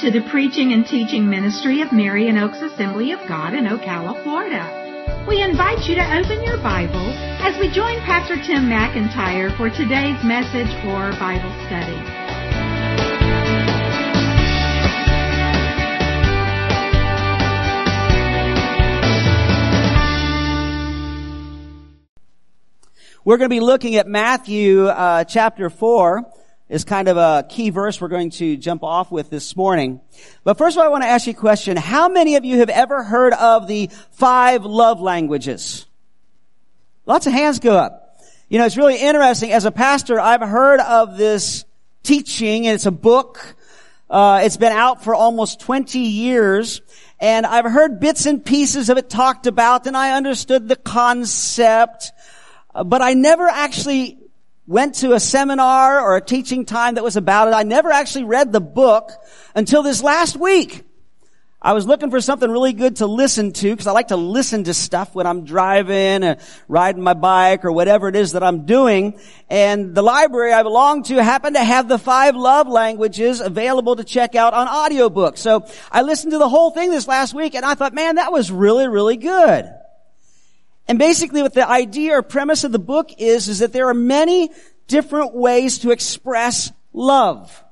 to the preaching and teaching ministry of Marion Oaks Assembly of God in Ocala, Florida. We invite you to open your Bible as we join Pastor Tim McIntyre for today's message or Bible study. We're going to be looking at Matthew uh, chapter 4 is kind of a key verse we're going to jump off with this morning. But first of all, I want to ask you a question. How many of you have ever heard of the five love languages? Lots of hands go up. You know, it's really interesting. As a pastor, I've heard of this teaching, and it's a book. Uh, it's been out for almost 20 years, and I've heard bits and pieces of it talked about, and I understood the concept, but I never actually went to a seminar or a teaching time that was about it. I never actually read the book until this last week. I was looking for something really good to listen to because I like to listen to stuff when I'm driving or riding my bike or whatever it is that I'm doing. And the library I belong to happened to have the five love languages available to check out on audiobook. So I listened to the whole thing this last week and I thought, man, that was really, really good. And basically what the idea or premise of the book is, is that there are many different ways to express love.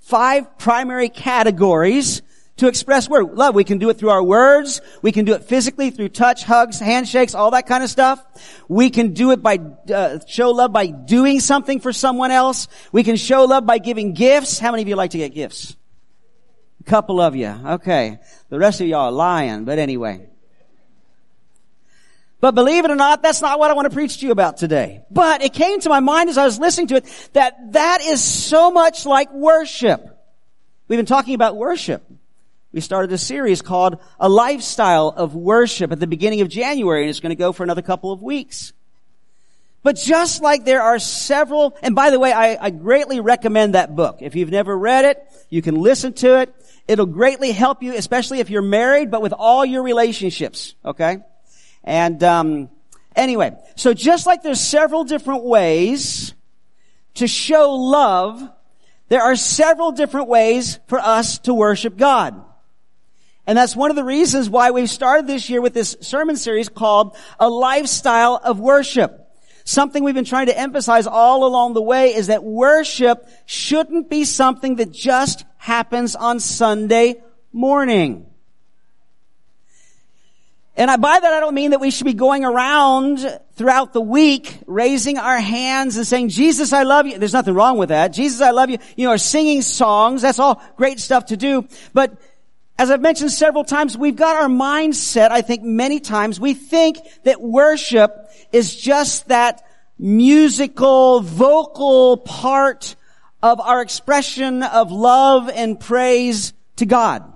Five primary categories to express love. We can do it through our words. We can do it physically through touch, hugs, handshakes, all that kind of stuff. We can do it by, uh, show love by doing something for someone else. We can show love by giving gifts. How many of you like to get gifts? A couple of you. Okay. The rest of y'all are lying, but anyway. But believe it or not, that's not what I want to preach to you about today. But it came to my mind as I was listening to it that that is so much like worship. We've been talking about worship. We started a series called A Lifestyle of Worship at the beginning of January, and it's going to go for another couple of weeks. But just like there are several, and by the way, I, I greatly recommend that book. If you've never read it, you can listen to it. It'll greatly help you, especially if you're married, but with all your relationships, okay? And um, anyway, so just like there's several different ways to show love, there are several different ways for us to worship God. And that's one of the reasons why we've started this year with this sermon series called A Lifestyle of Worship. Something we've been trying to emphasize all along the way is that worship shouldn't be something that just happens on Sunday morning. And I, by that I don't mean that we should be going around throughout the week raising our hands and saying, Jesus, I love you. There's nothing wrong with that. Jesus, I love you. You know, singing songs. That's all great stuff to do. But as I've mentioned several times, we've got our mindset, I think many times, we think that worship is just that musical, vocal part of our expression of love and praise to God.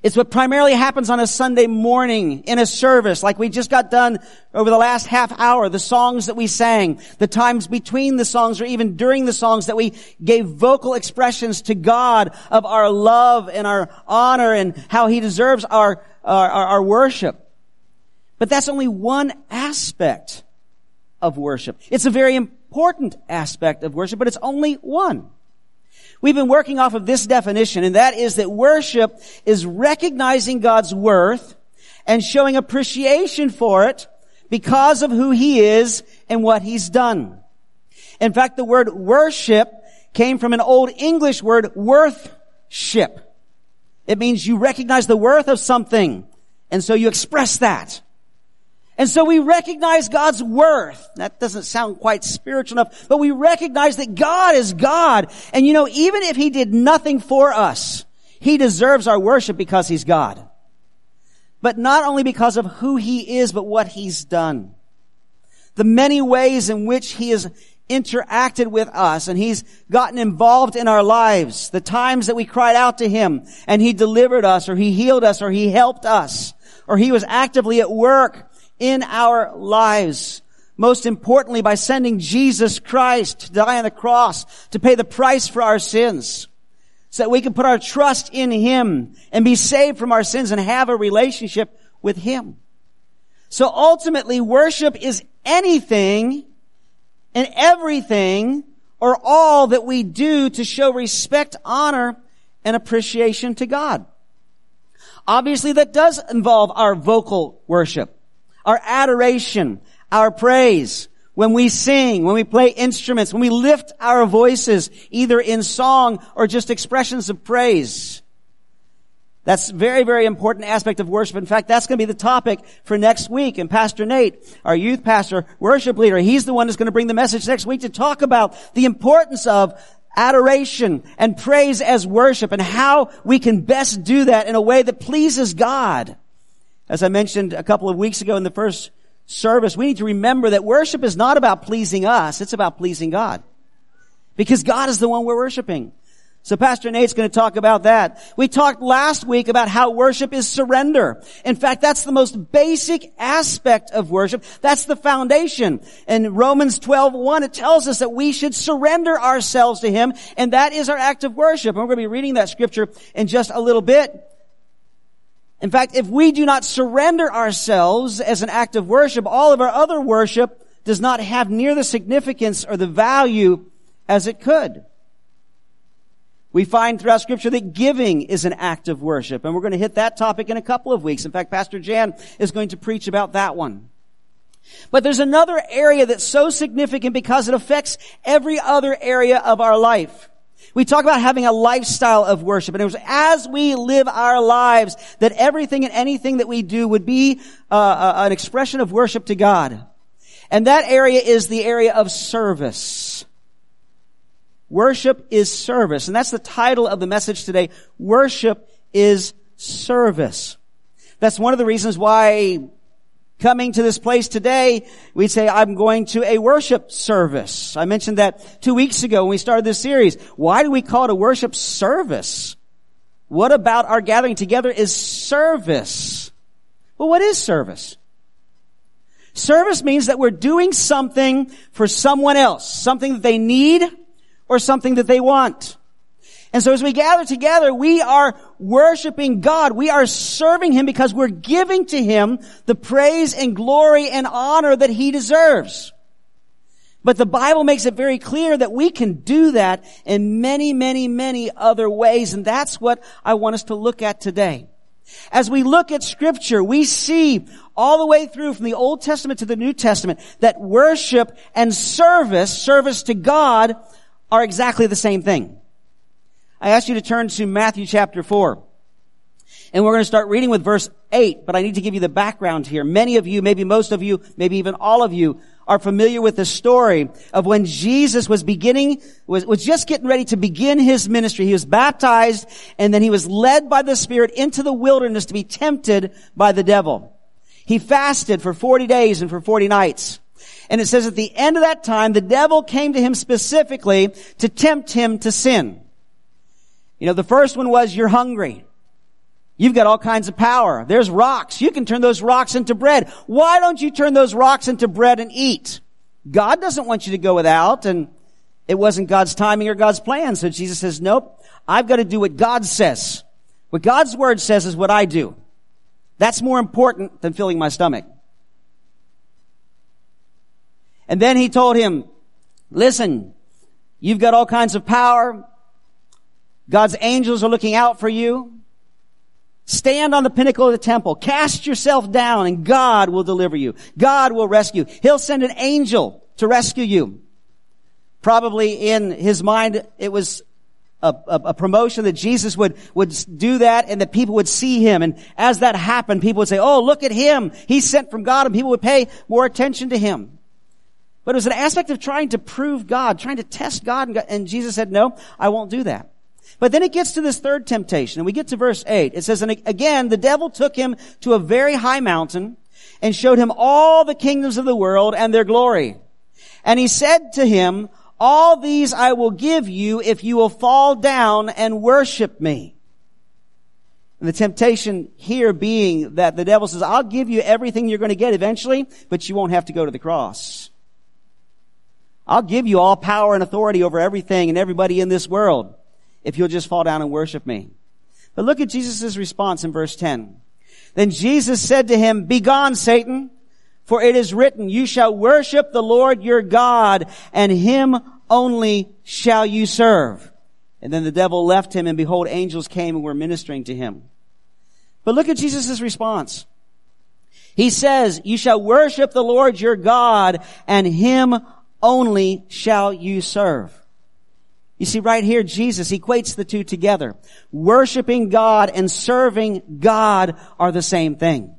It's what primarily happens on a Sunday morning in a service, like we just got done over the last half hour, the songs that we sang, the times between the songs or even during the songs that we gave vocal expressions to God of our love and our honor and how He deserves our, our, our worship. But that's only one aspect of worship. It's a very important aspect of worship, but it's only one. We've been working off of this definition, and that is that worship is recognizing God's worth and showing appreciation for it because of who He is and what He's done. In fact, the word worship came from an old English word, worthship. It means you recognize the worth of something, and so you express that. And so we recognize God's worth. That doesn't sound quite spiritual enough, but we recognize that God is God. And you know, even if He did nothing for us, He deserves our worship because He's God. But not only because of who He is, but what He's done. The many ways in which He has interacted with us and He's gotten involved in our lives. The times that we cried out to Him and He delivered us or He healed us or He helped us or He was actively at work in our lives. Most importantly, by sending Jesus Christ to die on the cross to pay the price for our sins so that we can put our trust in Him and be saved from our sins and have a relationship with Him. So ultimately, worship is anything and everything or all that we do to show respect, honor, and appreciation to God. Obviously that does involve our vocal worship, our adoration, our praise, when we sing, when we play instruments, when we lift our voices, either in song or just expressions of praise. That's very, very important aspect of worship. In fact, that's going to be the topic for next week. And Pastor Nate, our youth pastor, worship leader, he's the one that's going to bring the message next week to talk about the importance of adoration and praise as worship and how we can best do that in a way that pleases God. As I mentioned a couple of weeks ago in the first service, we need to remember that worship is not about pleasing us, it's about pleasing God. Because God is the one we're worshiping. So Pastor Nate's going to talk about that. We talked last week about how worship is surrender. In fact, that's the most basic aspect of worship. That's the foundation. In Romans 12, 1, it tells us that we should surrender ourselves to Him, and that is our act of worship. And we're going to be reading that scripture in just a little bit. In fact, if we do not surrender ourselves as an act of worship, all of our other worship does not have near the significance or the value as it could. We find throughout scripture that giving is an act of worship, and we're going to hit that topic in a couple of weeks. In fact, Pastor Jan is going to preach about that one. But there's another area that's so significant because it affects every other area of our life. We talk about having a lifestyle of worship, and it was as we live our lives that everything and anything that we do would be uh, uh an expression of worship to God. And that area is the area of service. Worship is service. And that's the title of the message today. Worship is service. That's one of the reasons why coming to this place today, we'd say, I'm going to a worship service. I mentioned that two weeks ago when we started this series. Why do we call it a worship service? What about our gathering together is service? Well, what is service? Service means that we're doing something for someone else, something that they need, or something that they want. And so as we gather together, we are worshiping God. We are serving Him because we're giving to Him the praise and glory and honor that He deserves. But the Bible makes it very clear that we can do that in many, many, many other ways. And that's what I want us to look at today. As we look at scripture, we see all the way through from the Old Testament to the New Testament that worship and service, service to God, are exactly the same thing. I ask you to turn to Matthew chapter 4. And we're going to start reading with verse 8, but I need to give you the background here. Many of you, maybe most of you, maybe even all of you are familiar with the story of when Jesus was beginning, was, was just getting ready to begin his ministry. He was baptized and then he was led by the Spirit into the wilderness to be tempted by the devil. He fasted for 40 days and for 40 nights. And it says at the end of that time, the devil came to him specifically to tempt him to sin. You know, the first one was you're hungry. You've got all kinds of power. There's rocks. You can turn those rocks into bread. Why don't you turn those rocks into bread and eat? God doesn't want you to go without and it wasn't God's timing or God's plan. So Jesus says, nope, I've got to do what God says. What God's word says is what I do. That's more important than filling my stomach. And then he told him, listen, you've got all kinds of power. God's angels are looking out for you. Stand on the pinnacle of the temple. Cast yourself down and God will deliver you. God will rescue. He'll send an angel to rescue you. Probably in his mind, it was a, a, a, promotion that Jesus would, would do that and that people would see him. And as that happened, people would say, oh, look at him. He's sent from God and people would pay more attention to him. But it was an aspect of trying to prove God, trying to test God. And, God, and Jesus said, no, I won't do that. But then it gets to this third temptation, and we get to verse 8. It says, and again, the devil took him to a very high mountain and showed him all the kingdoms of the world and their glory. And he said to him, all these I will give you if you will fall down and worship me. And the temptation here being that the devil says, I'll give you everything you're going to get eventually, but you won't have to go to the cross. I'll give you all power and authority over everything and everybody in this world if you'll just fall down and worship me. But look at Jesus' response in verse 10. Then Jesus said to him, Begone, Satan, for it is written, you shall worship the Lord your God and him only shall you serve. And then the devil left him and behold, angels came and were ministering to him. But look at Jesus' response. He says, you shall worship the Lord your God and him only shall you serve. You see, right here, Jesus equates the two together. Worshiping God and serving God are the same thing.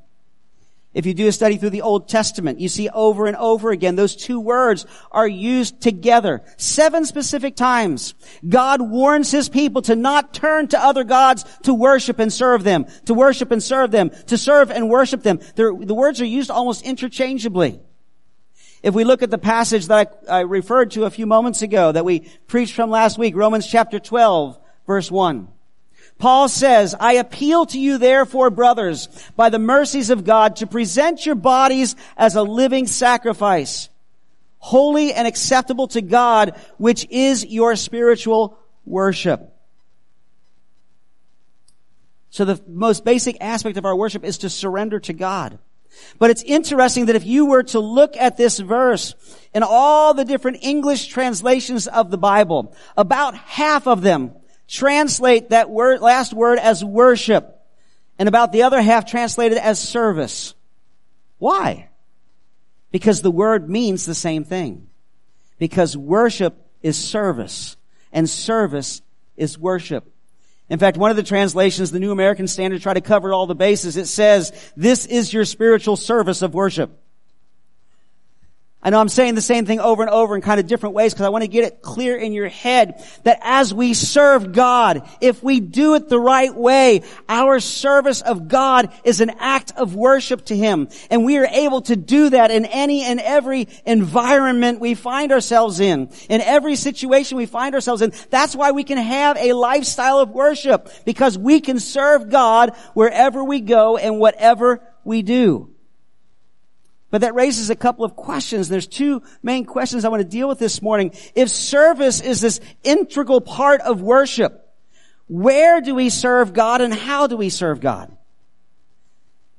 If you do a study through the Old Testament, you see over and over again, those two words are used together. Seven specific times. God warns His people to not turn to other gods to worship and serve them, to worship and serve them, to serve and worship them. They're, the words are used almost interchangeably. If we look at the passage that I, I referred to a few moments ago, that we preached from last week, Romans chapter 12, verse 1. Paul says, I appeal to you therefore, brothers, by the mercies of God, to present your bodies as a living sacrifice, holy and acceptable to God, which is your spiritual worship. So the most basic aspect of our worship is to surrender to God. But it's interesting that if you were to look at this verse in all the different English translations of the Bible, about half of them translate that word, last word as worship, and about the other half translated as service. Why? Because the word means the same thing. Because worship is service, and service is worship. In fact, one of the translations, the New American Standard, try to cover all the bases. It says, this is your spiritual service of worship. I know I'm saying the same thing over and over in kind of different ways because I want to get it clear in your head that as we serve God, if we do it the right way, our service of God is an act of worship to Him. And we are able to do that in any and every environment we find ourselves in, in every situation we find ourselves in. That's why we can have a lifestyle of worship because we can serve God wherever we go and whatever we do. But that raises a couple of questions. There's two main questions I want to deal with this morning. If service is this integral part of worship, where do we serve God and how do we serve God?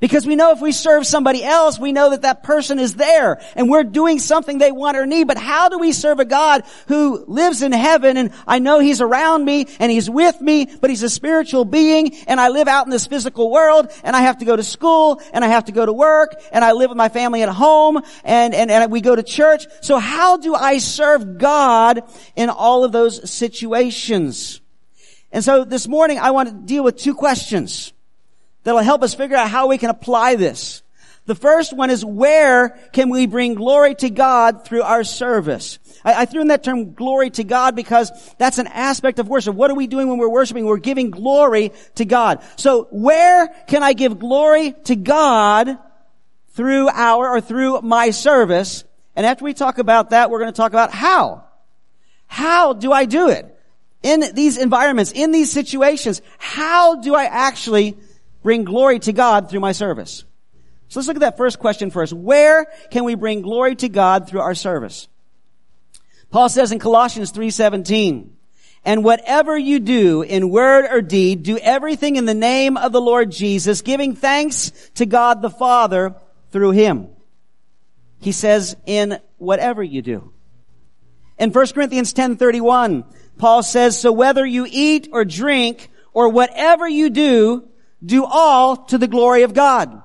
Because we know if we serve somebody else, we know that that person is there and we're doing something they want or need. But how do we serve a God who lives in heaven and I know He's around me and He's with me, but He's a spiritual being and I live out in this physical world and I have to go to school and I have to go to work and I live with my family at home and, and, and we go to church. So how do I serve God in all of those situations? And so this morning I want to deal with two questions that'll help us figure out how we can apply this. The first one is where can we bring glory to God through our service? I, I, threw in that term glory to God because that's an aspect of worship. What are we doing when we're worshiping? We're giving glory to God. So where can I give glory to God through our or through my service? And after we talk about that, we're going to talk about how. How do I do it? In these environments, in these situations, how do I actually bring glory to God through my service? So let's look at that first question first. Where can we bring glory to God through our service? Paul says in Colossians 3:17, and whatever you do in word or deed, do everything in the name of the Lord Jesus, giving thanks to God the Father through him. He says in whatever you do. In 1 Corinthians 10:31, Paul says, so whether you eat or drink or whatever you do, do all to the glory of God.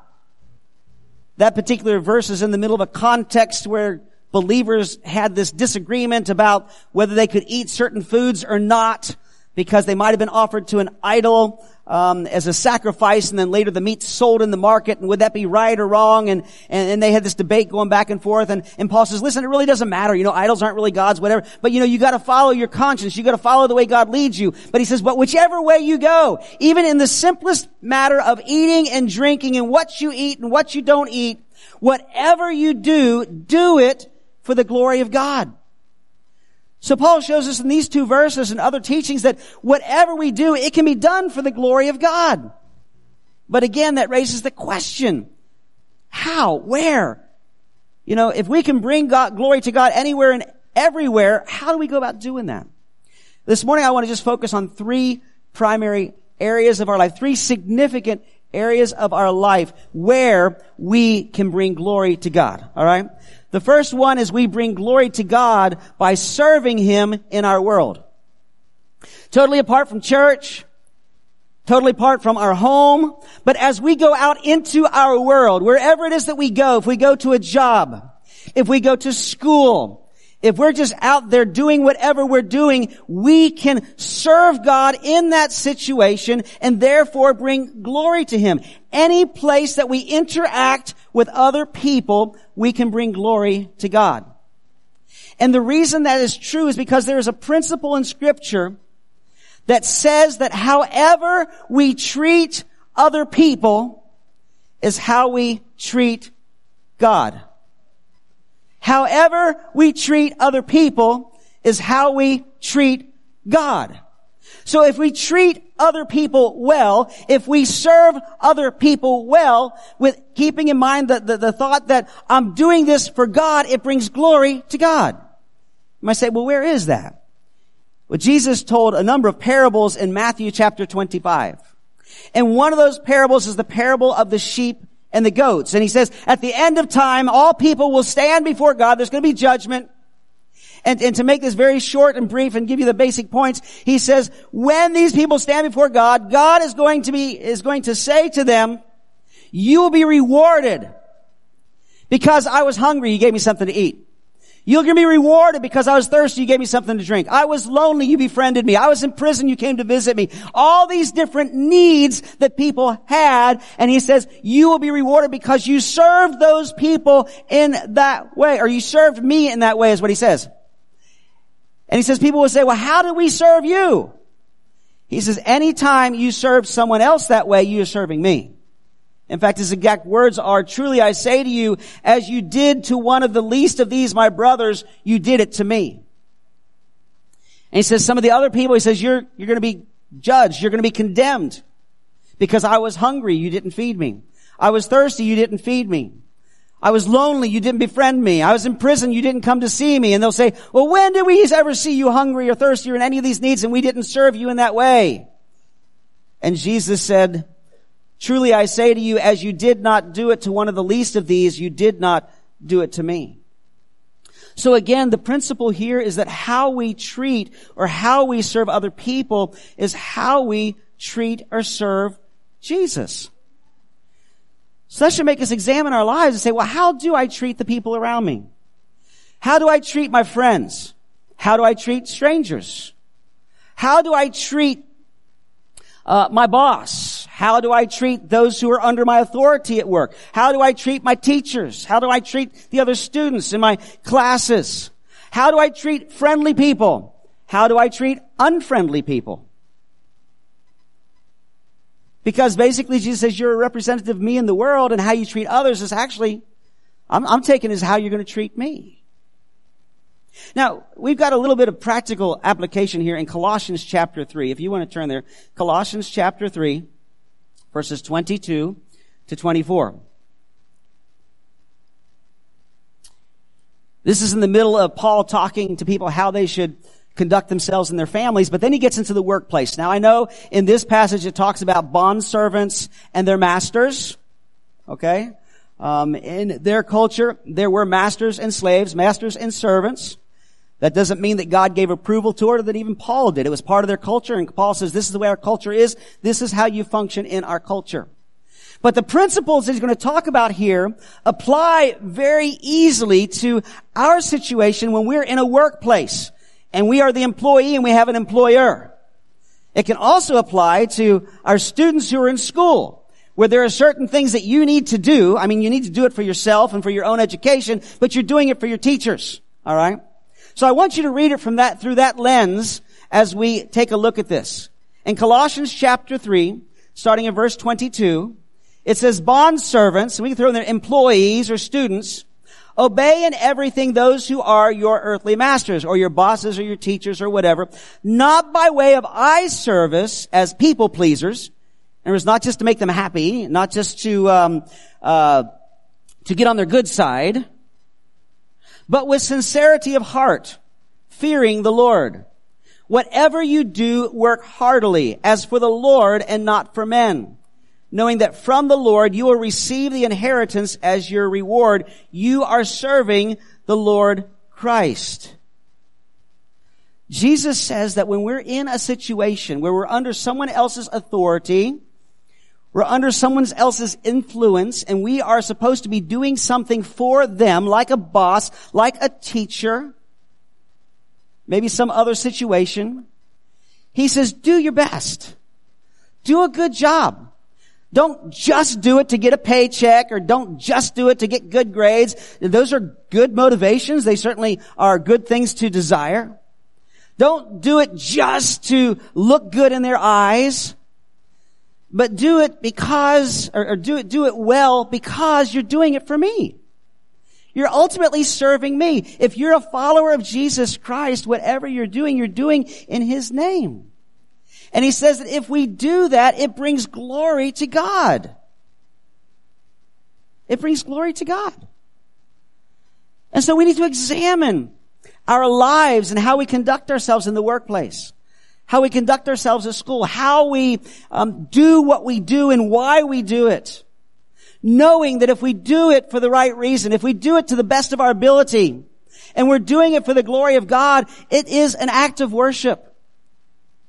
That particular verse is in the middle of a context where believers had this disagreement about whether they could eat certain foods or not because they might have been offered to an idol um, as a sacrifice, and then later the meat sold in the market, and would that be right or wrong? And and, and they had this debate going back and forth, and, and Paul says, listen, it really doesn't matter. You know, idols aren't really gods, whatever. But you know, you got to follow your conscience. You got to follow the way God leads you. But he says, but whichever way you go, even in the simplest matter of eating and drinking, and what you eat and what you don't eat, whatever you do, do it for the glory of God. So Paul shows us in these two verses and other teachings that whatever we do, it can be done for the glory of God. But again, that raises the question, how? Where? You know, if we can bring God, glory to God anywhere and everywhere, how do we go about doing that? This morning I want to just focus on three primary areas of our life, three significant areas of our life where we can bring glory to God. Alright? The first one is we bring glory to God by serving Him in our world. Totally apart from church, totally apart from our home. But as we go out into our world, wherever it is that we go, if we go to a job, if we go to school, if we're just out there doing whatever we're doing, we can serve God in that situation and therefore bring glory to Him. Any place that we interact with other people, we can bring glory to God. And the reason that is true is because there is a principle in scripture that says that however we treat other people is how we treat God. However we treat other people is how we treat God. So if we treat other people well, if we serve other people well, with keeping in mind the, the, the, thought that I'm doing this for God, it brings glory to God. You might say, well, where is that? Well, Jesus told a number of parables in Matthew chapter 25. And one of those parables is the parable of the sheep and the goats. And he says, at the end of time, all people will stand before God. There's going to be judgment. And, and to make this very short and brief and give you the basic points, he says, when these people stand before God, God is going to be, is going to say to them, you will be rewarded because I was hungry, you gave me something to eat. You're going to be rewarded because I was thirsty. You gave me something to drink. I was lonely. You befriended me. I was in prison. You came to visit me. All these different needs that people had. And he says, you will be rewarded because you served those people in that way, or you served me in that way is what he says. And he says, people will say, well, how do we serve you? He says, anytime you serve someone else that way, you are serving me. In fact, his exact words are, truly I say to you, as you did to one of the least of these, my brothers, you did it to me. And he says, some of the other people, he says, you're, you're going to be judged. You're going to be condemned because I was hungry. You didn't feed me. I was thirsty. You didn't feed me. I was lonely. You didn't befriend me. I was in prison. You didn't come to see me. And they'll say, well, when did we ever see you hungry or thirsty or in any of these needs and we didn't serve you in that way? And Jesus said, Truly I say to you, as you did not do it to one of the least of these, you did not do it to me. So again, the principle here is that how we treat or how we serve other people is how we treat or serve Jesus. So that should make us examine our lives and say, well, how do I treat the people around me? How do I treat my friends? How do I treat strangers? How do I treat uh, my boss? How do I treat those who are under my authority at work? How do I treat my teachers? How do I treat the other students in my classes? How do I treat friendly people? How do I treat unfriendly people? Because basically Jesus says you're a representative of me in the world and how you treat others is actually, I'm, I'm taking is how you're going to treat me. Now, we've got a little bit of practical application here in Colossians chapter 3. If you want to turn there, Colossians chapter 3, verses 22 to 24. This is in the middle of Paul talking to people how they should conduct themselves in their families, but then he gets into the workplace. Now I know in this passage it talks about bond servants and their masters. Okay? Um, in their culture, there were masters and slaves, masters and servants. That doesn't mean that God gave approval to it or that even Paul did. It was part of their culture and Paul says this is the way our culture is. This is how you function in our culture. But the principles that he's going to talk about here apply very easily to our situation when we're in a workplace and we are the employee and we have an employer. It can also apply to our students who are in school where there are certain things that you need to do. I mean, you need to do it for yourself and for your own education, but you're doing it for your teachers. All right? So I want you to read it from that, through that lens as we take a look at this. In Colossians chapter 3, starting in verse 22, it says, bond servants, we can throw in there employees or students, obey in everything those who are your earthly masters or your bosses or your teachers or whatever, not by way of eye service as people pleasers. And it was not just to make them happy, not just to, um, uh, to get on their good side, but with sincerity of heart, fearing the Lord. Whatever you do, work heartily, as for the Lord and not for men, knowing that from the Lord you will receive the inheritance as your reward. You are serving the Lord Christ. Jesus says that when we're in a situation where we're under someone else's authority, we're under someone else's influence, and we are supposed to be doing something for them, like a boss, like a teacher, maybe some other situation. He says, do your best. Do a good job. Don't just do it to get a paycheck or don't just do it to get good grades. Those are good motivations. They certainly are good things to desire. Don't do it just to look good in their eyes, but do it because, or, or do it, do it well because you're doing it for me. You're ultimately serving me. If you're a follower of Jesus Christ, whatever you're doing, you're doing in His name. And He says that if we do that, it brings glory to God. It brings glory to God. And so we need to examine our lives and how we conduct ourselves in the workplace, how we conduct ourselves at school, how we um, do what we do and why we do it. Knowing that if we do it for the right reason, if we do it to the best of our ability, and we're doing it for the glory of God, it is an act of worship.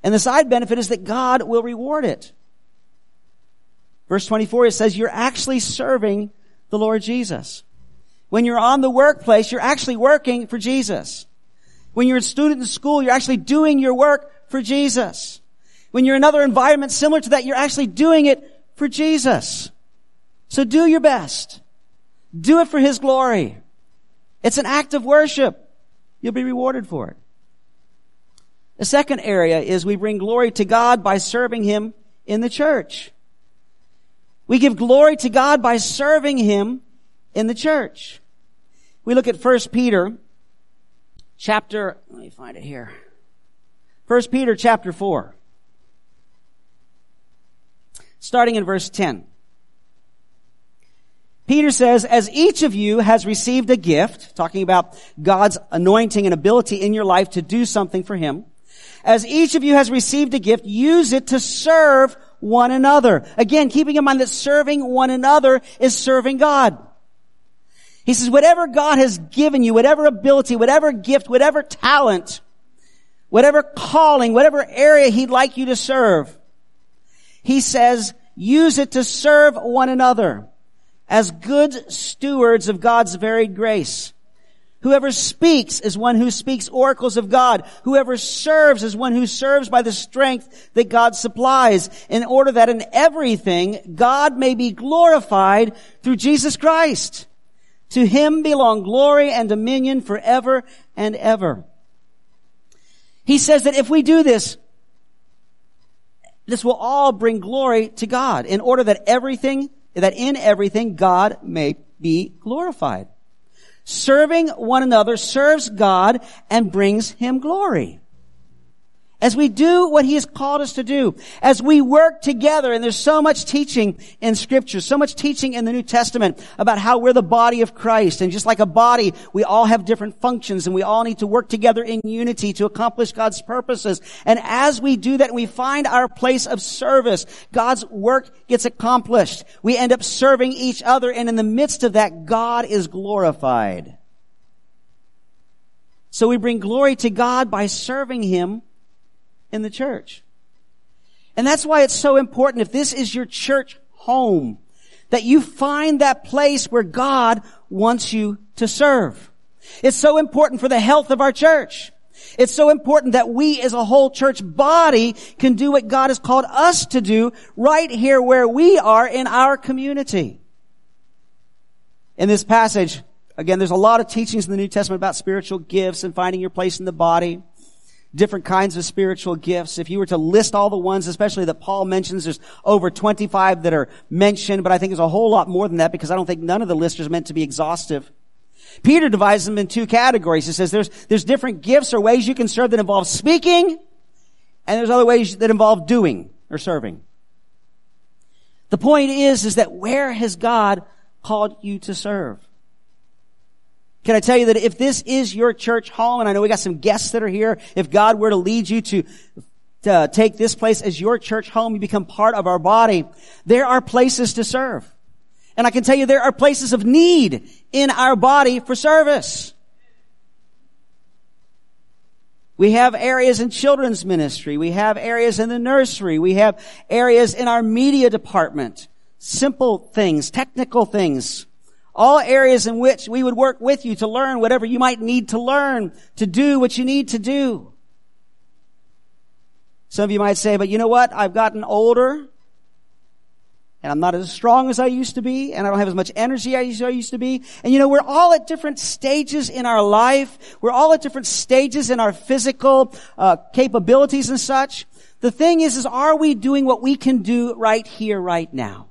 And the side benefit is that God will reward it. Verse 24, it says, you're actually serving the Lord Jesus. When you're on the workplace, you're actually working for Jesus. When you're a student in school, you're actually doing your work for Jesus. When you're in another environment similar to that, you're actually doing it for Jesus. So do your best. Do it for His glory. It's an act of worship. You'll be rewarded for it. The second area is we bring glory to God by serving Him in the church. We give glory to God by serving Him in the church. We look at 1 Peter chapter, let me find it here. 1 Peter chapter 4. Starting in verse 10. Peter says, as each of you has received a gift, talking about God's anointing and ability in your life to do something for Him, as each of you has received a gift, use it to serve one another. Again, keeping in mind that serving one another is serving God. He says, whatever God has given you, whatever ability, whatever gift, whatever talent, whatever calling, whatever area He'd like you to serve, He says, use it to serve one another as good stewards of God's varied grace. Whoever speaks is one who speaks oracles of God. Whoever serves is one who serves by the strength that God supplies in order that in everything God may be glorified through Jesus Christ. To him belong glory and dominion forever and ever. He says that if we do this, this will all bring glory to God in order that everything, that in everything God may be glorified. Serving one another serves God and brings him glory. As we do what He has called us to do, as we work together, and there's so much teaching in scripture, so much teaching in the New Testament about how we're the body of Christ, and just like a body, we all have different functions, and we all need to work together in unity to accomplish God's purposes. And as we do that, we find our place of service. God's work gets accomplished. We end up serving each other, and in the midst of that, God is glorified. So we bring glory to God by serving Him in the church. And that's why it's so important if this is your church home, that you find that place where God wants you to serve. It's so important for the health of our church. It's so important that we as a whole church body can do what God has called us to do right here where we are in our community. In this passage, again, there's a lot of teachings in the New Testament about spiritual gifts and finding your place in the body different kinds of spiritual gifts. If you were to list all the ones, especially that Paul mentions, there's over 25 that are mentioned, but I think there's a whole lot more than that because I don't think none of the list is meant to be exhaustive. Peter divides them in two categories. He says there's, there's different gifts or ways you can serve that involve speaking, and there's other ways that involve doing or serving. The point is, is that where has God called you to serve? Can I tell you that if this is your church home, and I know we got some guests that are here, if God were to lead you to, to take this place as your church home, you become part of our body, there are places to serve. And I can tell you there are places of need in our body for service. We have areas in children's ministry. We have areas in the nursery. We have areas in our media department. Simple things, technical things. All areas in which we would work with you to learn whatever you might need to learn, to do what you need to do. Some of you might say, but you know what? I've gotten older and I'm not as strong as I used to be, and I don't have as much energy as I used to be. And you know, we're all at different stages in our life. We're all at different stages in our physical uh, capabilities and such. The thing is, is are we doing what we can do right here, right now?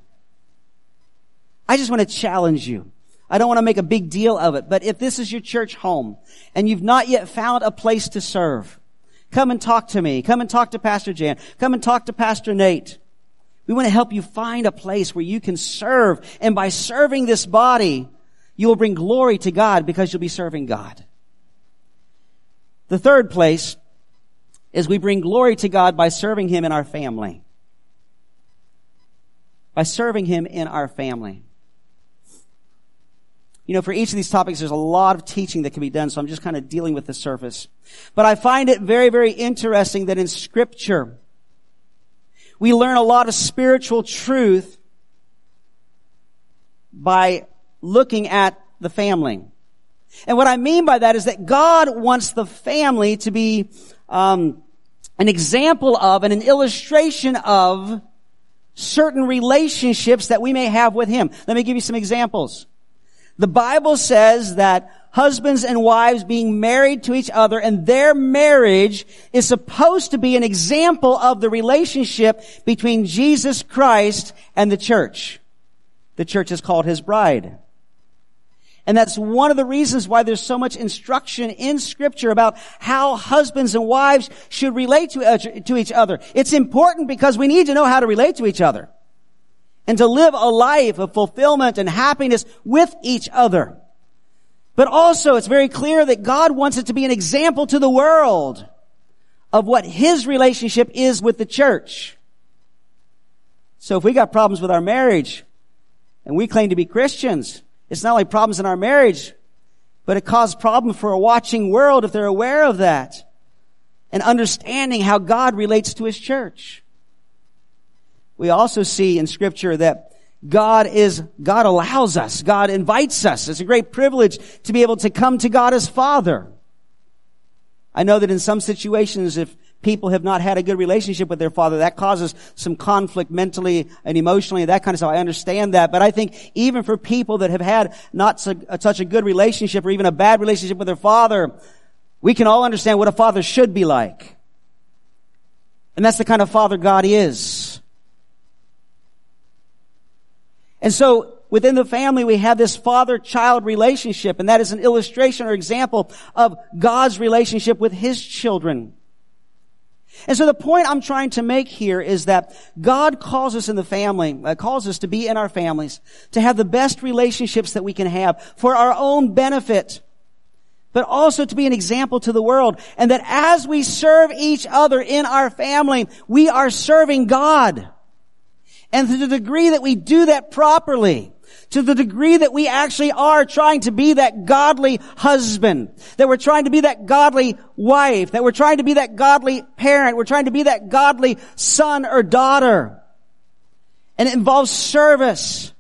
I just want to challenge you. I don't want to make a big deal of it, but if this is your church home and you've not yet found a place to serve, come and talk to me. Come and talk to Pastor Jan. Come and talk to Pastor Nate. We want to help you find a place where you can serve. And by serving this body, you will bring glory to God because you'll be serving God. The third place is we bring glory to God by serving Him in our family. By serving Him in our family. You know, for each of these topics, there's a lot of teaching that can be done, so I'm just kind of dealing with the surface. But I find it very, very interesting that in scripture, we learn a lot of spiritual truth by looking at the family. And what I mean by that is that God wants the family to be um, an example of and an illustration of certain relationships that we may have with Him. Let me give you some examples. The Bible says that husbands and wives being married to each other and their marriage is supposed to be an example of the relationship between Jesus Christ and the church. The church is called his bride. And that's one of the reasons why there's so much instruction in scripture about how husbands and wives should relate to, uh, to each other. It's important because we need to know how to relate to each other and to live a life of fulfillment and happiness with each other. But also it's very clear that God wants it to be an example to the world of what His relationship is with the church. So if we got problems with our marriage and we claim to be Christians, it's not only problems in our marriage, but it causes problems for a watching world if they're aware of that and understanding how God relates to His church. We also see in scripture that God is, God allows us. God invites us. It's a great privilege to be able to come to God as Father. I know that in some situations, if people have not had a good relationship with their father, that causes some conflict mentally and emotionally, and that kind of stuff. I understand that. But I think even for people that have had not such a good relationship or even a bad relationship with their father, we can all understand what a father should be like. And that's the kind of father God is. And so within the family, we have this father-child relationship, and that is an illustration or example of God's relationship with His children. And so the point I'm trying to make here is that God calls us in the family, uh, calls us to be in our families, to have the best relationships that we can have for our own benefit, but also to be an example to the world. And that as we serve each other in our family, we are serving God. And to the degree that we do that properly, to the degree that we actually are trying to be that godly husband, that we're trying to be that godly wife, that we're trying to be that godly parent, we're trying to be that godly son or daughter. And it involves service.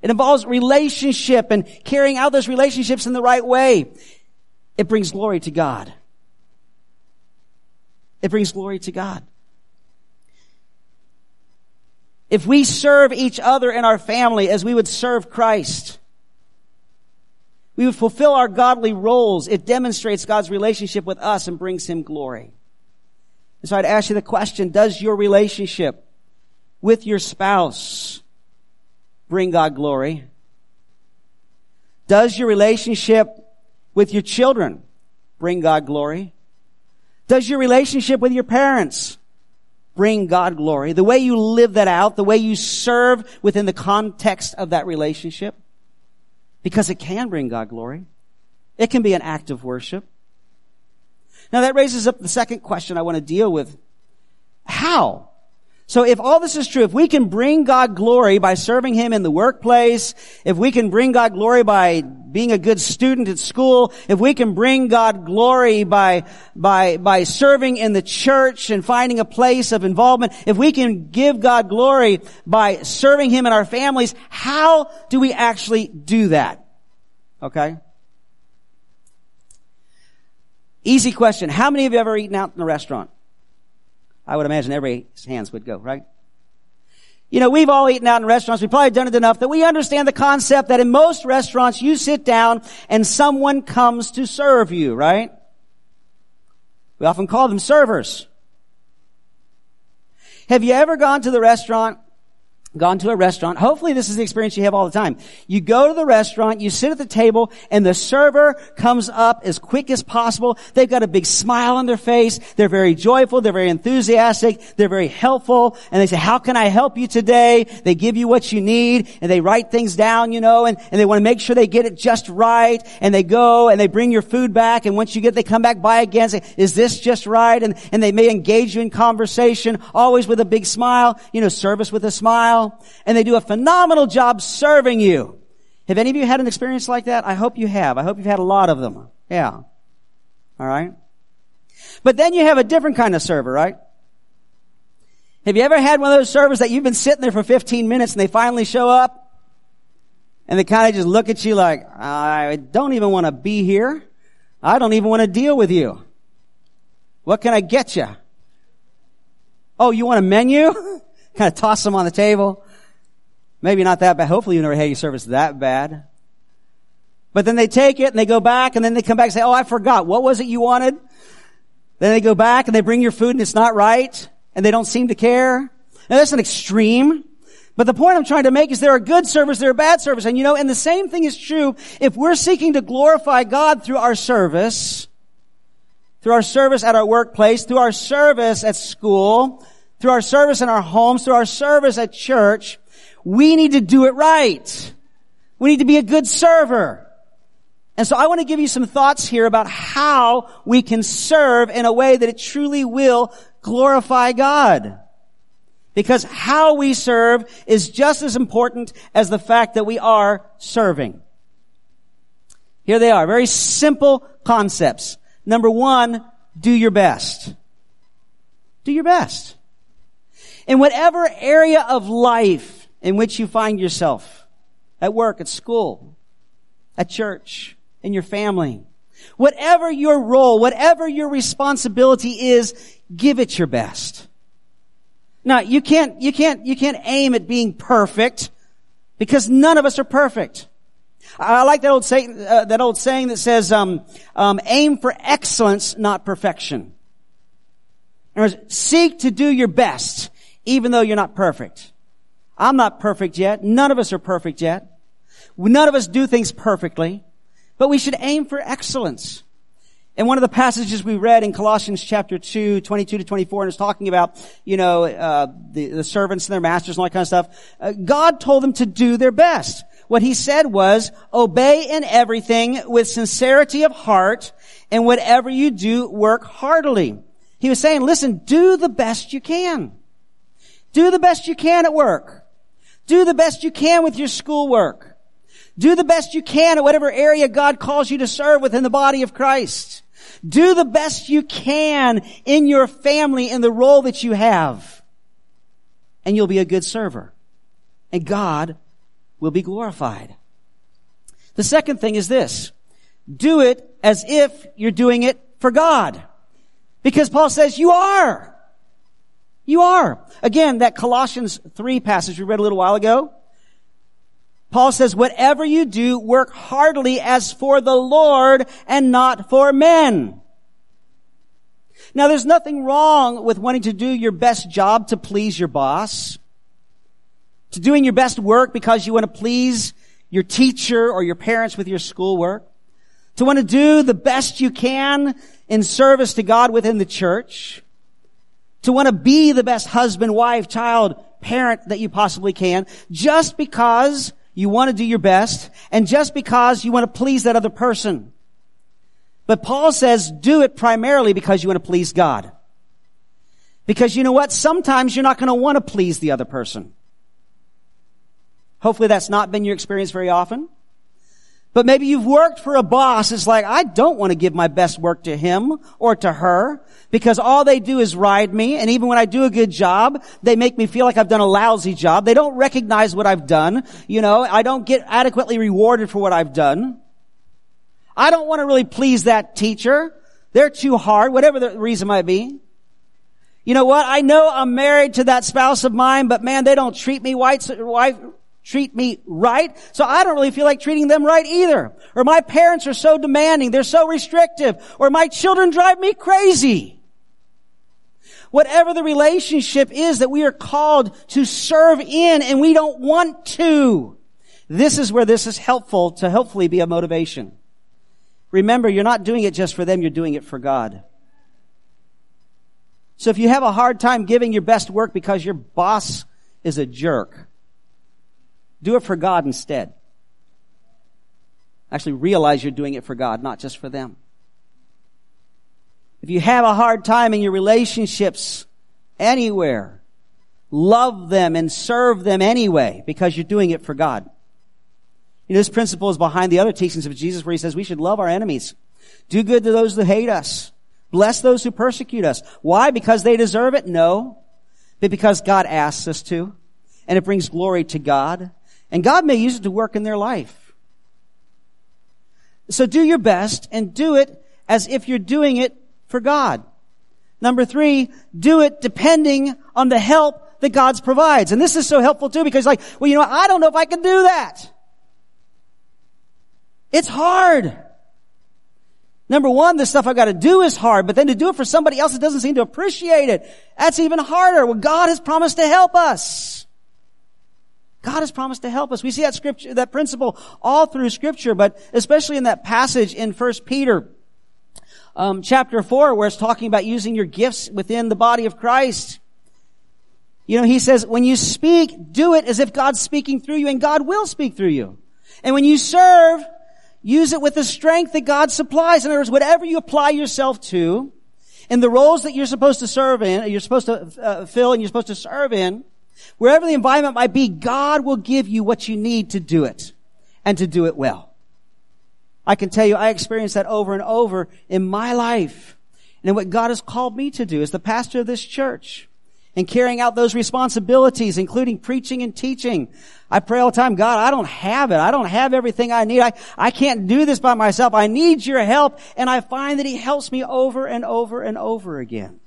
It involves relationship and carrying out those relationships in the right way. It brings glory to God. It brings glory to God. If we serve each other in our family as we would serve Christ, we would fulfill our godly roles. It demonstrates God's relationship with us and brings Him glory. And so I'd ask you the question, does your relationship with your spouse bring God glory? Does your relationship with your children bring God glory? Does your relationship with your parents bring God glory, the way you live that out, the way you serve within the context of that relationship, because it can bring God glory. It can be an act of worship. Now that raises up the second question I want to deal with. How? So if all this is true, if we can bring God glory by serving Him in the workplace, if we can bring God glory by being a good student at school, if we can bring God glory by, by, by serving in the church and finding a place of involvement, if we can give God glory by serving Him in our families, how do we actually do that? Okay? Easy question. How many of you have ever eaten out in a restaurant? I would imagine everybody's hands would go, right? You know, we've all eaten out in restaurants. We've probably done it enough that we understand the concept that in most restaurants you sit down and someone comes to serve you, right? We often call them servers. Have you ever gone to the restaurant gone to a restaurant. Hopefully this is the experience you have all the time. You go to the restaurant, you sit at the table, and the server comes up as quick as possible. They've got a big smile on their face. They're very joyful. They're very enthusiastic. They're very helpful. And they say, how can I help you today? They give you what you need, and they write things down, you know, and, and they want to make sure they get it just right. And they go and they bring your food back, and once you get, they come back by again say, is this just right? And, and they may engage you in conversation, always with a big smile, you know, service with a smile and they do a phenomenal job serving you. Have any of you had an experience like that? I hope you have. I hope you've had a lot of them. Yeah. All right. But then you have a different kind of server, right? Have you ever had one of those servers that you've been sitting there for 15 minutes and they finally show up? And they kind of just look at you like, I don't even want to be here. I don't even want to deal with you. What can I get you? Oh, you want a menu? kind of toss them on the table. Maybe not that bad. Hopefully you never had your service that bad. But then they take it and they go back and then they come back and say, oh, I forgot. What was it you wanted? Then they go back and they bring your food and it's not right and they don't seem to care. Now that's an extreme. But the point I'm trying to make is there are good servers, there are bad servers. And you know, and the same thing is true if we're seeking to glorify God through our service, through our service at our workplace, through our service at school, through our service in our homes, through our service at church, we need to do it right. We need to be a good server. And so I want to give you some thoughts here about how we can serve in a way that it truly will glorify God. Because how we serve is just as important as the fact that we are serving. Here they are. Very simple concepts. Number one, do your best. Do your best in whatever area of life in which you find yourself, at work, at school, at church, in your family, whatever your role, whatever your responsibility is, give it your best. Now, you can't, you can't, you can't aim at being perfect because none of us are perfect. I like that old saying, uh, that old saying that says, um, um, aim for excellence, not perfection. In other words, seek to do your best even though you're not perfect. I'm not perfect yet. None of us are perfect yet. None of us do things perfectly, but we should aim for excellence. And one of the passages we read in Colossians chapter 2, 22 to 24, and it's talking about, you know, uh, the, the, servants and their masters and all that kind of stuff. Uh, God told them to do their best. What he said was, obey in everything with sincerity of heart, and whatever you do, work heartily. He was saying, listen, do the best you can. Do the best you can at work. Do the best you can with your schoolwork. Do the best you can at whatever area God calls you to serve within the body of Christ. Do the best you can in your family in the role that you have. And you'll be a good server. And God will be glorified. The second thing is this. Do it as if you're doing it for God. Because Paul says you are. You are. Again, that Colossians 3 passage we read a little while ago. Paul says, whatever you do, work heartily as for the Lord and not for men. Now there's nothing wrong with wanting to do your best job to please your boss, to doing your best work because you want to please your teacher or your parents with your schoolwork, to want to do the best you can in service to God within the church to want to be the best husband, wife, child, parent that you possibly can, just because you want to do your best, and just because you want to please that other person. But Paul says, do it primarily because you want to please God. Because you know what? Sometimes you're not going to want to please the other person. Hopefully that's not been your experience very often. But maybe you've worked for a boss. It's like, I don't want to give my best work to him or to her because all they do is ride me. And even when I do a good job, they make me feel like I've done a lousy job. They don't recognize what I've done. You know, I don't get adequately rewarded for what I've done. I don't want to really please that teacher. They're too hard, whatever the reason might be. You know what? I know I'm married to that spouse of mine, but man, they don't treat me white, wife, treat me right. So I don't really feel like treating them right either. Or my parents are so demanding. They're so restrictive. Or my children drive me crazy. Whatever the relationship is that we are called to serve in and we don't want to. This is where this is helpful to hopefully be a motivation. Remember, you're not doing it just for them, you're doing it for God. So if you have a hard time giving your best work because your boss is a jerk, do it for God instead. Actually realize you're doing it for God, not just for them. If you have a hard time in your relationships anywhere, love them and serve them anyway because you're doing it for God. You know, this principle is behind the other teachings of Jesus where he says we should love our enemies. Do good to those who hate us. Bless those who persecute us. Why? Because they deserve it? No. But because God asks us to. And it brings glory to God. And God may use it to work in their life. So do your best and do it as if you're doing it for God. Number three, do it depending on the help that God provides. And this is so helpful too because like, well, you know, I don't know if I can do that. It's hard. Number one, the stuff I've got to do is hard, but then to do it for somebody else that doesn't seem to appreciate it, that's even harder. Well, God has promised to help us. God has promised to help us. We see that scripture, that principle all through scripture, but especially in that passage in 1 Peter, um, chapter 4, where it's talking about using your gifts within the body of Christ. You know, he says, when you speak, do it as if God's speaking through you, and God will speak through you. And when you serve, use it with the strength that God supplies. In other words, whatever you apply yourself to, in the roles that you're supposed to serve in, you're supposed to uh, fill and you're supposed to serve in, Wherever the environment might be, God will give you what you need to do it and to do it well. I can tell you, I experienced that over and over in my life. And what God has called me to do as the pastor of this church and carrying out those responsibilities, including preaching and teaching. I pray all the time, God, I don't have it. I don't have everything I need. I, I can't do this by myself. I need your help. And I find that He helps me over and over and over again.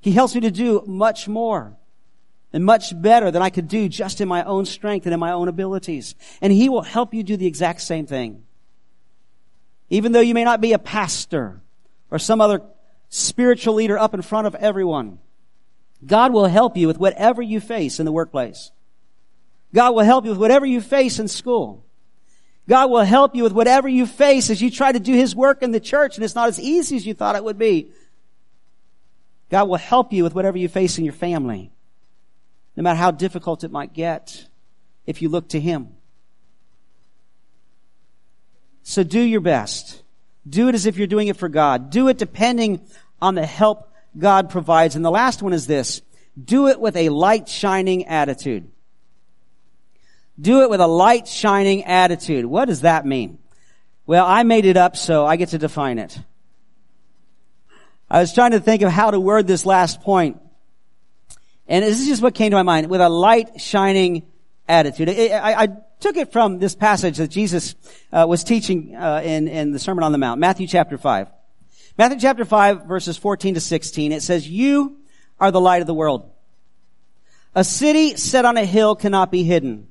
He helps me to do much more and much better than I could do just in my own strength and in my own abilities. And He will help you do the exact same thing. Even though you may not be a pastor or some other spiritual leader up in front of everyone, God will help you with whatever you face in the workplace. God will help you with whatever you face in school. God will help you with whatever you face as you try to do His work in the church and it's not as easy as you thought it would be. God will help you with whatever you face in your family no matter how difficult it might get, if you look to Him. So do your best. Do it as if you're doing it for God. Do it depending on the help God provides. And the last one is this. Do it with a light shining attitude. Do it with a light shining attitude. What does that mean? Well, I made it up, so I get to define it. I was trying to think of how to word this last point. And this is just what came to my mind with a light shining attitude. I, I took it from this passage that Jesus uh, was teaching uh, in, in the Sermon on the Mount, Matthew chapter 5. Matthew chapter 5 verses 14 to 16. It says, you are the light of the world. A city set on a hill cannot be hidden.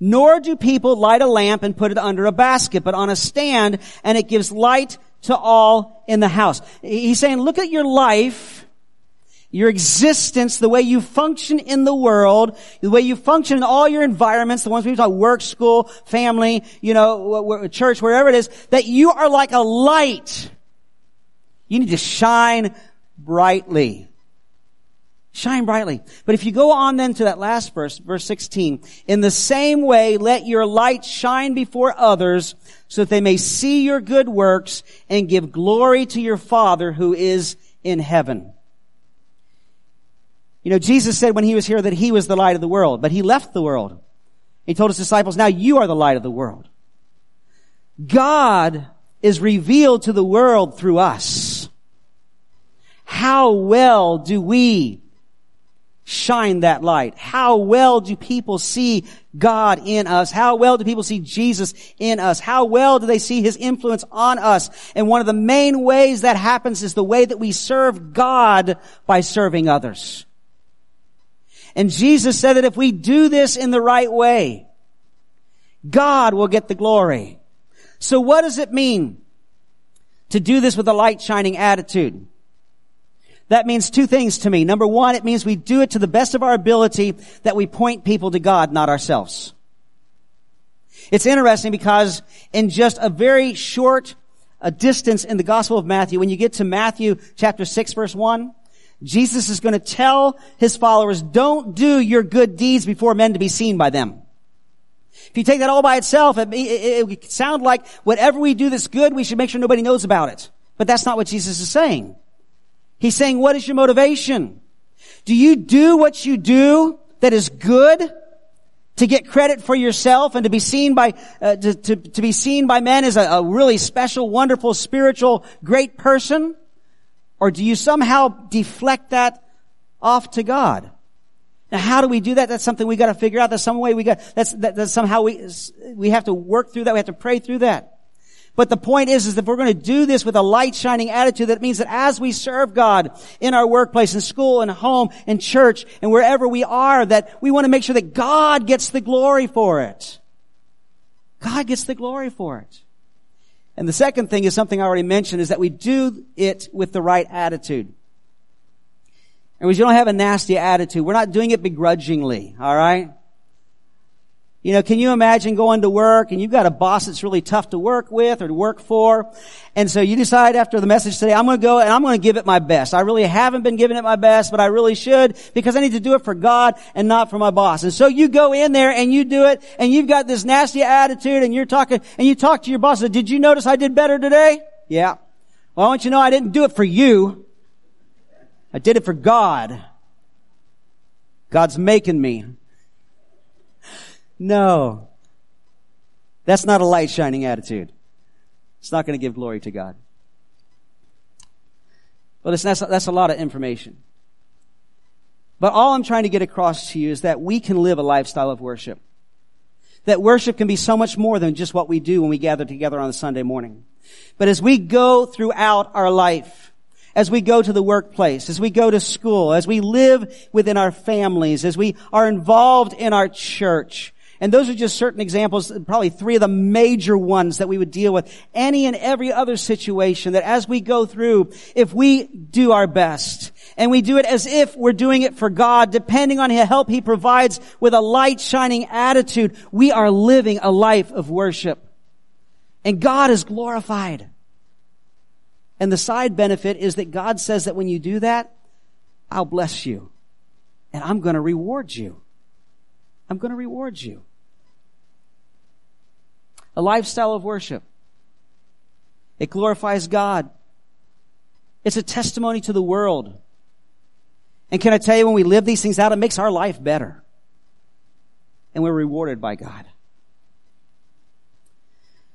Nor do people light a lamp and put it under a basket, but on a stand, and it gives light to all in the house. He's saying, look at your life your existence, the way you function in the world, the way you function in all your environments, the ones we talk work, school, family, you know, church, wherever it is, that you are like a light. You need to shine brightly. Shine brightly. But if you go on then to that last verse, verse 16, in the same way, let your light shine before others so that they may see your good works and give glory to your Father who is in heaven. You know, Jesus said when he was here that he was the light of the world, but he left the world. He told his disciples, now you are the light of the world. God is revealed to the world through us. How well do we shine that light? How well do people see God in us? How well do people see Jesus in us? How well do they see His influence on us? And one of the main ways that happens is the way that we serve God by serving others. And Jesus said that if we do this in the right way, God will get the glory. So what does it mean to do this with a light shining attitude? That means two things to me. Number one, it means we do it to the best of our ability that we point people to God, not ourselves. It's interesting because in just a very short a distance in the Gospel of Matthew, when you get to Matthew chapter 6 verse 1, Jesus is going to tell his followers, don't do your good deeds before men to be seen by them. If you take that all by itself, it, it, it would sound like whatever we do that's good, we should make sure nobody knows about it. But that's not what Jesus is saying. He's saying, what is your motivation? Do you do what you do that is good to get credit for yourself and to be seen by, uh, to, to, to, be seen by men as a, a really special, wonderful, spiritual, great person? Or do you somehow deflect that off to God? Now, how do we do that? That's something we got to figure out. That's some way we got. That's, that, that's somehow we we have to work through that. We have to pray through that. But the point is, is that if we're going to do this with a light shining attitude, that means that as we serve God in our workplace, in school, in home, in church, and wherever we are, that we want to make sure that God gets the glory for it. God gets the glory for it. And the second thing is something I already mentioned, is that we do it with the right attitude. And we don't have a nasty attitude. We're not doing it begrudgingly, alright? You know, can you imagine going to work and you've got a boss that's really tough to work with or to work for? And so you decide after the message today, I'm going to go and I'm going to give it my best. I really haven't been giving it my best, but I really should because I need to do it for God and not for my boss. And so you go in there and you do it and you've got this nasty attitude and you're talking and you talk to your boss. And, Did you notice I did better today? Yeah. Well, I want you to know I didn't do it for you. I did it for God. God's making me. No. That's not a light shining attitude. It's not going to give glory to God. Well, listen, that's, that's a lot of information. But all I'm trying to get across to you is that we can live a lifestyle of worship. That worship can be so much more than just what we do when we gather together on a Sunday morning. But as we go throughout our life, as we go to the workplace, as we go to school, as we live within our families, as we are involved in our church, and those are just certain examples, probably three of the major ones that we would deal with. Any and every other situation that as we go through, if we do our best, and we do it as if we're doing it for God, depending on the help He provides with a light shining attitude, we are living a life of worship. And God is glorified. And the side benefit is that God says that when you do that, I'll bless you. And I'm going to reward you. I'm going to reward you. A lifestyle of worship. It glorifies God. It's a testimony to the world. And can I tell you, when we live these things out, it makes our life better. And we're rewarded by God.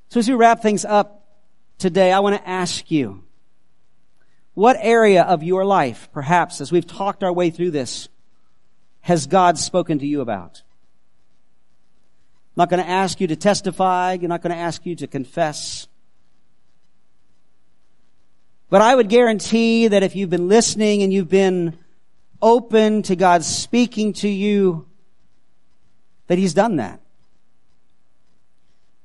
So as we wrap things up today, I want to ask you, what area of your life, perhaps, as we've talked our way through this, has God spoken to you about? I'm not going to ask you to testify. I'm not going to ask you to confess. But I would guarantee that if you've been listening and you've been open to God speaking to you, that He's done that.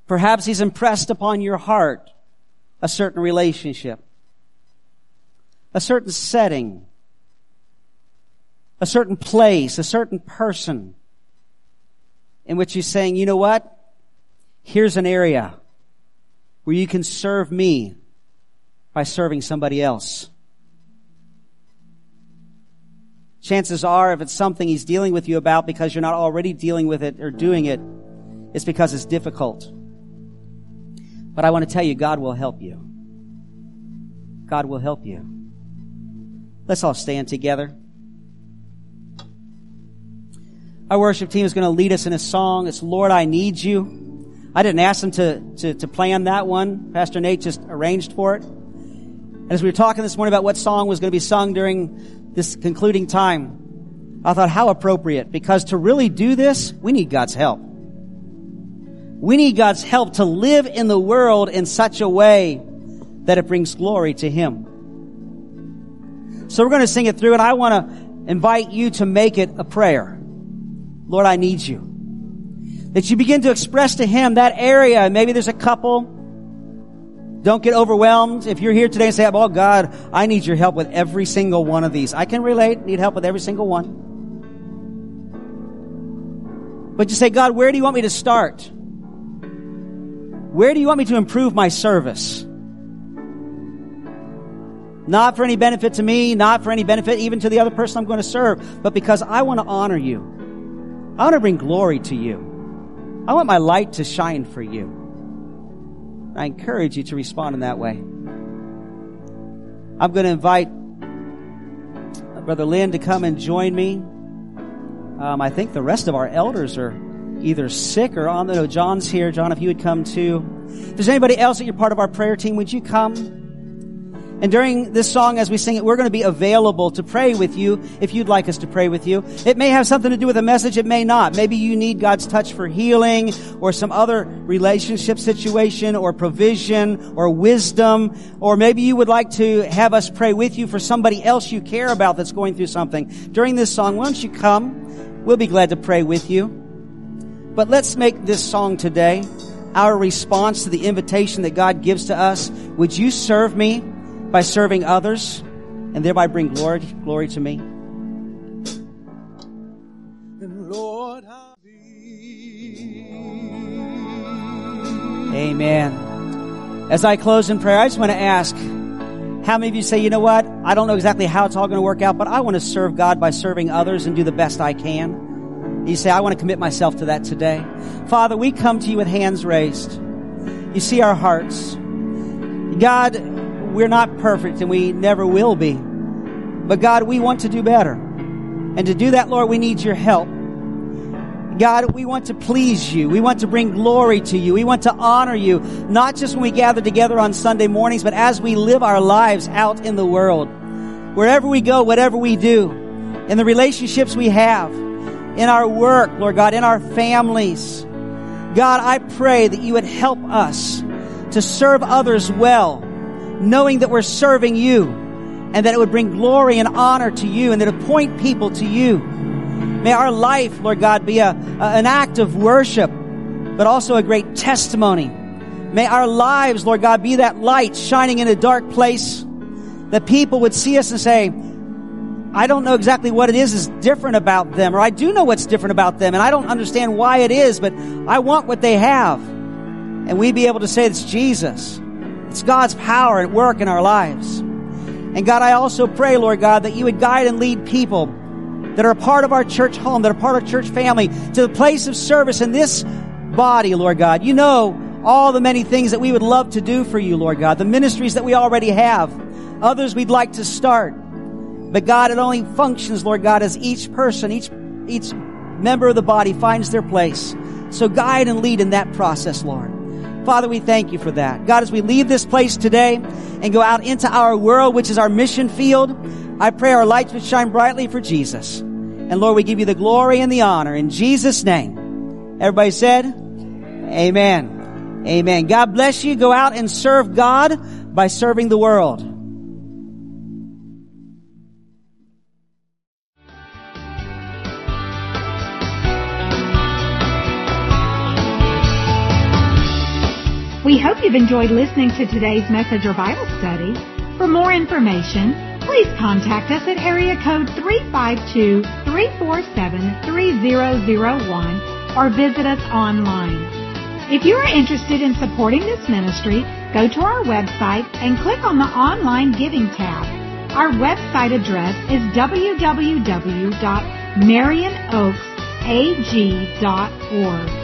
Perhaps He's impressed upon your heart a certain relationship, a certain setting, a certain place, a certain person in which he's saying, you know what? Here's an area where you can serve me by serving somebody else. Chances are, if it's something he's dealing with you about because you're not already dealing with it or doing it, it's because it's difficult. But I want to tell you, God will help you. God will help you. Let's all stand together. Our worship team is going to lead us in a song. It's Lord, I Need You. I didn't ask them to, to, to plan that one. Pastor Nate just arranged for it. And as we were talking this morning about what song was going to be sung during this concluding time, I thought how appropriate because to really do this, we need God's help. We need God's help to live in the world in such a way that it brings glory to Him. So we're going to sing it through and I want to invite you to make it a prayer. Lord, I need you. That you begin to express to Him that area. Maybe there's a couple. Don't get overwhelmed. If you're here today and say, oh God, I need your help with every single one of these. I can relate, need help with every single one. But you say, God, where do you want me to start? Where do you want me to improve my service? Not for any benefit to me, not for any benefit even to the other person I'm going to serve, but because I want to honor you. I want to bring glory to you. I want my light to shine for you. I encourage you to respond in that way. I'm going to invite Brother Lynn to come and join me. Um, I think the rest of our elders are either sick or on the, no, John's here. John, if you would come too. If there's anybody else that you're part of our prayer team, would you come? And during this song, as we sing it, we're going to be available to pray with you if you'd like us to pray with you. It may have something to do with a message. It may not. Maybe you need God's touch for healing or some other relationship situation or provision or wisdom. Or maybe you would like to have us pray with you for somebody else you care about that's going through something. During this song, why don't you come? We'll be glad to pray with you. But let's make this song today our response to the invitation that God gives to us. Would you serve me? By serving others and thereby bring glory, glory to me? Lord, Amen. As I close in prayer, I just want to ask, how many of you say, you know what? I don't know exactly how it's all going to work out, but I want to serve God by serving others and do the best I can. You say, I want to commit myself to that today. Father, we come to you with hands raised. You see our hearts. God, we're not perfect and we never will be. But God, we want to do better. And to do that, Lord, we need your help. God, we want to please you. We want to bring glory to you. We want to honor you, not just when we gather together on Sunday mornings, but as we live our lives out in the world. Wherever we go, whatever we do, in the relationships we have, in our work, Lord God, in our families. God, I pray that you would help us to serve others well knowing that we're serving you and that it would bring glory and honor to you and that it would point people to you. May our life, Lord God, be a, a, an act of worship, but also a great testimony. May our lives, Lord God, be that light shining in a dark place that people would see us and say, I don't know exactly what it is is different about them, or I do know what's different about them, and I don't understand why it is, but I want what they have. And we be able to say it's Jesus. It's God's power at work in our lives. And God, I also pray, Lord God, that you would guide and lead people that are a part of our church home, that are part of church family, to the place of service in this body, Lord God. You know all the many things that we would love to do for you, Lord God, the ministries that we already have, others we'd like to start. But God, it only functions, Lord God, as each person, each, each member of the body finds their place. So guide and lead in that process, Lord. Father, we thank you for that. God, as we leave this place today and go out into our world, which is our mission field, I pray our lights would shine brightly for Jesus. And Lord, we give you the glory and the honor in Jesus' name. Everybody said, Amen. Amen. God bless you. Go out and serve God by serving the world. Hope you've enjoyed listening to today's message or Bible study. For more information, please contact us at area code 352-347-3001 or visit us online. If you are interested in supporting this ministry, go to our website and click on the online giving tab. Our website address is www.marionoaksag.org.